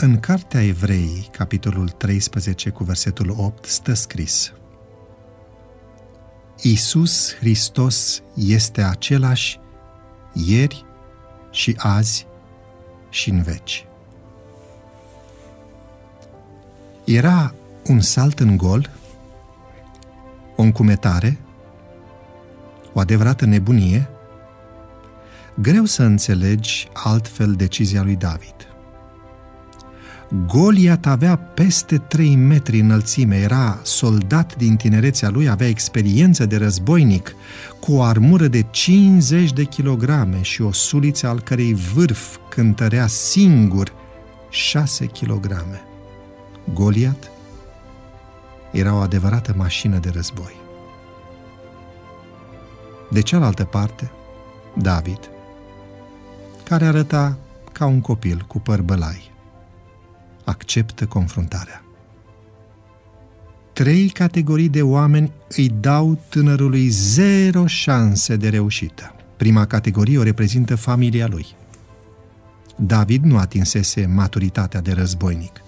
În Cartea Evrei, capitolul 13, cu versetul 8, stă scris Iisus Hristos este același ieri și azi și în veci. Era un salt în gol, o încumetare, o adevărată nebunie, greu să înțelegi altfel decizia lui David. Goliat avea peste 3 metri înălțime, era soldat din tinerețea lui, avea experiență de războinic, cu o armură de 50 de kilograme și o suliță al cărei vârf cântărea singur 6 kilograme. Goliat era o adevărată mașină de război. De cealaltă parte, David, care arăta ca un copil cu păr bălai, acceptă confruntarea. Trei categorii de oameni îi dau tânărului zero șanse de reușită. Prima categorie o reprezintă familia lui. David nu atinsese maturitatea de războinic.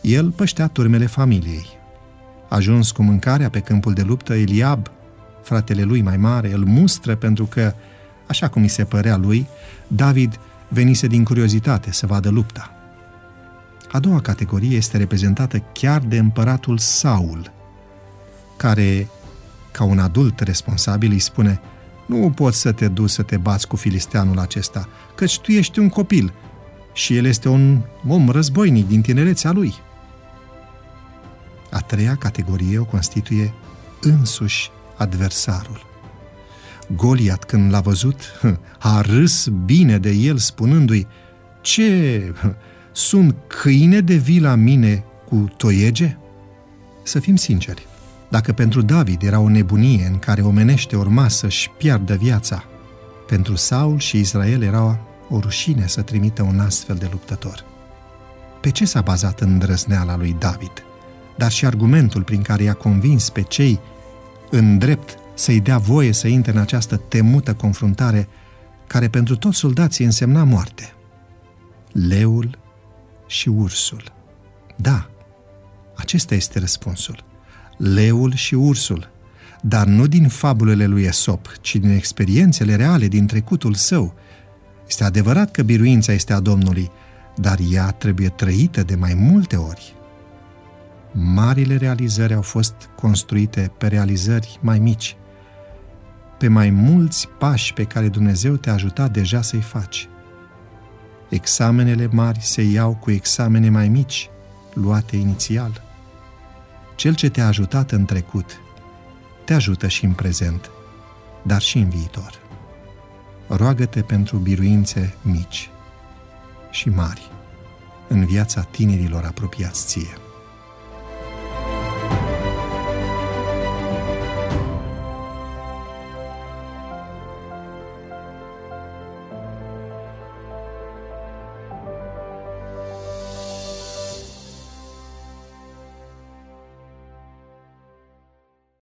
El păștea turmele familiei. Ajuns cu mâncarea pe câmpul de luptă, Eliab, fratele lui mai mare, îl mustră pentru că, așa cum îi se părea lui, David venise din curiozitate să vadă lupta. A doua categorie este reprezentată chiar de împăratul Saul, care, ca un adult responsabil, îi spune nu poți să te duci să te bați cu filisteanul acesta, căci tu ești un copil și el este un om războinic din tinerețea lui. A treia categorie o constituie însuși adversarul. Goliat, când l-a văzut, a râs bine de el, spunându-i, ce, sunt câine de vii la mine cu toiege? Să fim sinceri, dacă pentru David era o nebunie în care omenește urma să-și piardă viața, pentru Saul și Israel era o rușine să trimită un astfel de luptător. Pe ce s-a bazat îndrăzneala lui David, dar și argumentul prin care i-a convins pe cei în drept să-i dea voie să intre în această temută confruntare care pentru toți soldații însemna moarte? Leul și ursul. Da, acesta este răspunsul. Leul și ursul, dar nu din fabulele lui Esop, ci din experiențele reale din trecutul său. Este adevărat că biruința este a Domnului, dar ea trebuie trăită de mai multe ori. Marile realizări au fost construite pe realizări mai mici, pe mai mulți pași pe care Dumnezeu te-a ajutat deja să-i faci. Examenele mari se iau cu examene mai mici, luate inițial. Cel ce te-a ajutat în trecut, te ajută și în prezent, dar și în viitor. Roagă-te pentru biruințe mici și mari în viața tinerilor apropiați ție.